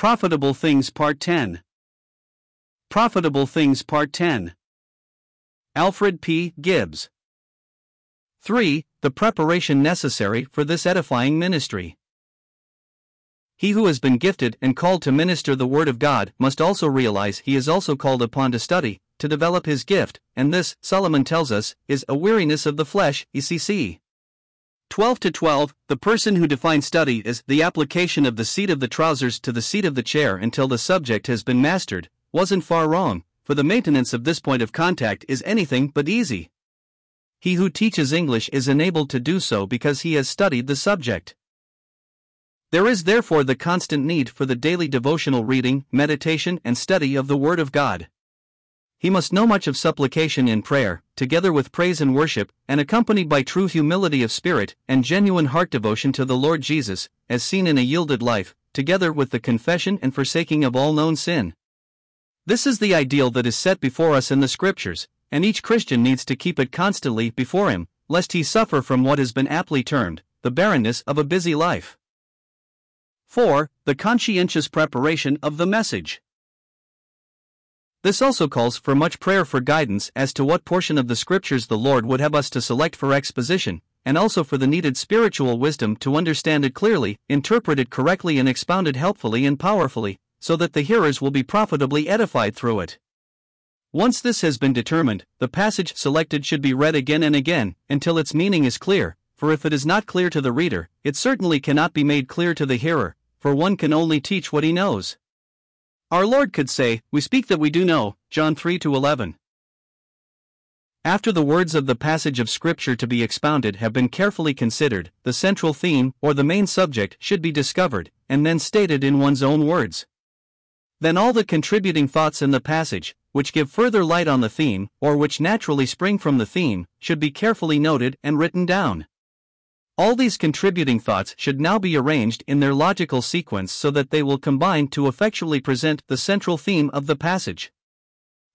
Profitable Things Part 10 Profitable Things Part 10 Alfred P. Gibbs 3. The preparation necessary for this edifying ministry. He who has been gifted and called to minister the Word of God must also realize he is also called upon to study, to develop his gift, and this, Solomon tells us, is a weariness of the flesh, ECC. 12 to 12 The person who defines study as the application of the seat of the trousers to the seat of the chair until the subject has been mastered, wasn't far wrong, for the maintenance of this point of contact is anything but easy. He who teaches English is enabled to do so because he has studied the subject. There is therefore the constant need for the daily devotional reading, meditation, and study of the Word of God. He must know much of supplication in prayer, together with praise and worship, and accompanied by true humility of spirit and genuine heart devotion to the Lord Jesus, as seen in a yielded life, together with the confession and forsaking of all known sin. This is the ideal that is set before us in the Scriptures, and each Christian needs to keep it constantly before him, lest he suffer from what has been aptly termed the barrenness of a busy life. 4. The conscientious preparation of the message. This also calls for much prayer for guidance as to what portion of the Scriptures the Lord would have us to select for exposition, and also for the needed spiritual wisdom to understand it clearly, interpret it correctly, and expound it helpfully and powerfully, so that the hearers will be profitably edified through it. Once this has been determined, the passage selected should be read again and again until its meaning is clear, for if it is not clear to the reader, it certainly cannot be made clear to the hearer, for one can only teach what he knows. Our Lord could say, We speak that we do know, John 3 11. After the words of the passage of Scripture to be expounded have been carefully considered, the central theme, or the main subject, should be discovered, and then stated in one's own words. Then all the contributing thoughts in the passage, which give further light on the theme, or which naturally spring from the theme, should be carefully noted and written down. All these contributing thoughts should now be arranged in their logical sequence so that they will combine to effectually present the central theme of the passage.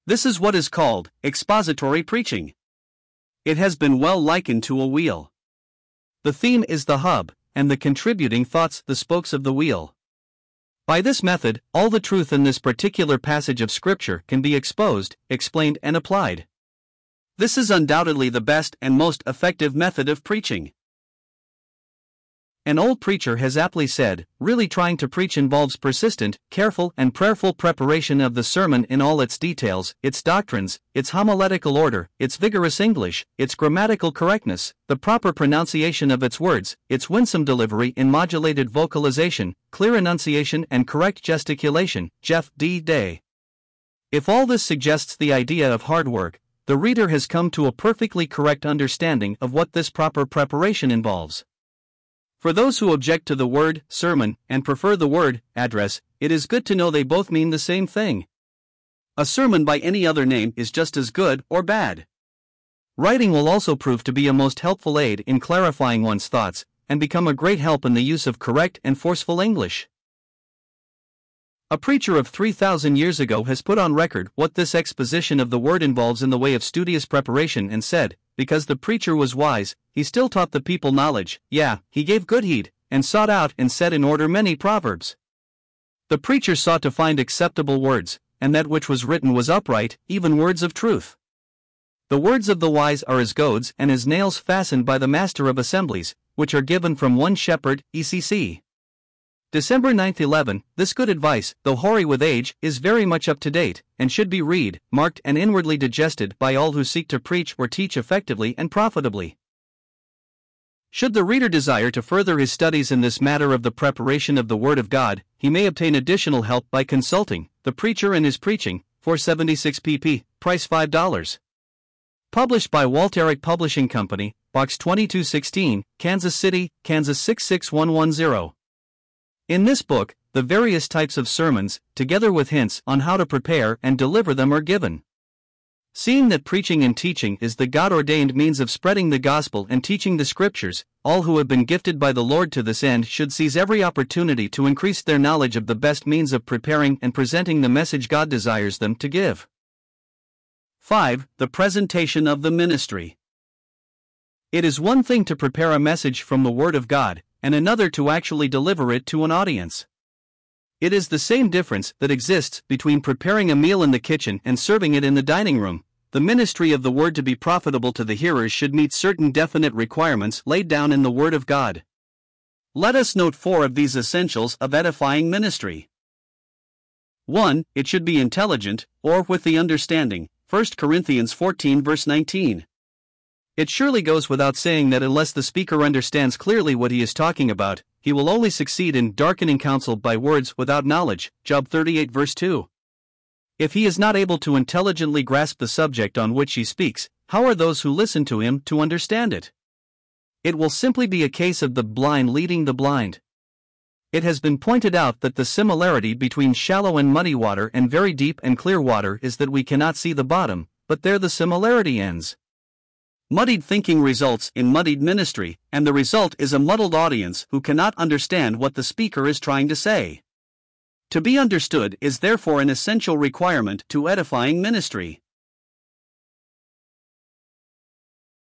This is what is called expository preaching. It has been well likened to a wheel. The theme is the hub, and the contributing thoughts the spokes of the wheel. By this method, all the truth in this particular passage of Scripture can be exposed, explained, and applied. This is undoubtedly the best and most effective method of preaching. An old preacher has aptly said, really trying to preach involves persistent, careful, and prayerful preparation of the sermon in all its details, its doctrines, its homiletical order, its vigorous English, its grammatical correctness, the proper pronunciation of its words, its winsome delivery in modulated vocalization, clear enunciation, and correct gesticulation. Jeff D. Ray. If all this suggests the idea of hard work, the reader has come to a perfectly correct understanding of what this proper preparation involves. For those who object to the word sermon and prefer the word address, it is good to know they both mean the same thing. A sermon by any other name is just as good or bad. Writing will also prove to be a most helpful aid in clarifying one's thoughts and become a great help in the use of correct and forceful English. A preacher of 3,000 years ago has put on record what this exposition of the word involves in the way of studious preparation and said, Because the preacher was wise, he still taught the people knowledge, yeah, he gave good heed, and sought out and set in order many proverbs. The preacher sought to find acceptable words, and that which was written was upright, even words of truth. The words of the wise are as goads and as nails fastened by the master of assemblies, which are given from one shepherd, ECC. December 9, 11. This good advice, though hoary with age, is very much up to date, and should be read, marked, and inwardly digested by all who seek to preach or teach effectively and profitably. Should the reader desire to further his studies in this matter of the preparation of the Word of God, he may obtain additional help by consulting The Preacher and His Preaching, 476 pp, price $5. Published by Walterick Publishing Company, Box 2216, Kansas City, Kansas 66110. In this book, the various types of sermons, together with hints on how to prepare and deliver them, are given. Seeing that preaching and teaching is the God ordained means of spreading the gospel and teaching the scriptures, all who have been gifted by the Lord to this end should seize every opportunity to increase their knowledge of the best means of preparing and presenting the message God desires them to give. 5. The presentation of the ministry. It is one thing to prepare a message from the Word of God, and another to actually deliver it to an audience. It is the same difference that exists between preparing a meal in the kitchen and serving it in the dining room. The ministry of the word to be profitable to the hearers should meet certain definite requirements laid down in the Word of God. Let us note four of these essentials of edifying ministry. 1. It should be intelligent, or with the understanding. 1 Corinthians 14 verse 19. It surely goes without saying that unless the speaker understands clearly what he is talking about, he will only succeed in darkening counsel by words without knowledge. Job 38 verse 2. If he is not able to intelligently grasp the subject on which he speaks, how are those who listen to him to understand it? It will simply be a case of the blind leading the blind. It has been pointed out that the similarity between shallow and muddy water and very deep and clear water is that we cannot see the bottom, but there the similarity ends. Muddied thinking results in muddied ministry, and the result is a muddled audience who cannot understand what the speaker is trying to say. To be understood is therefore an essential requirement to edifying ministry.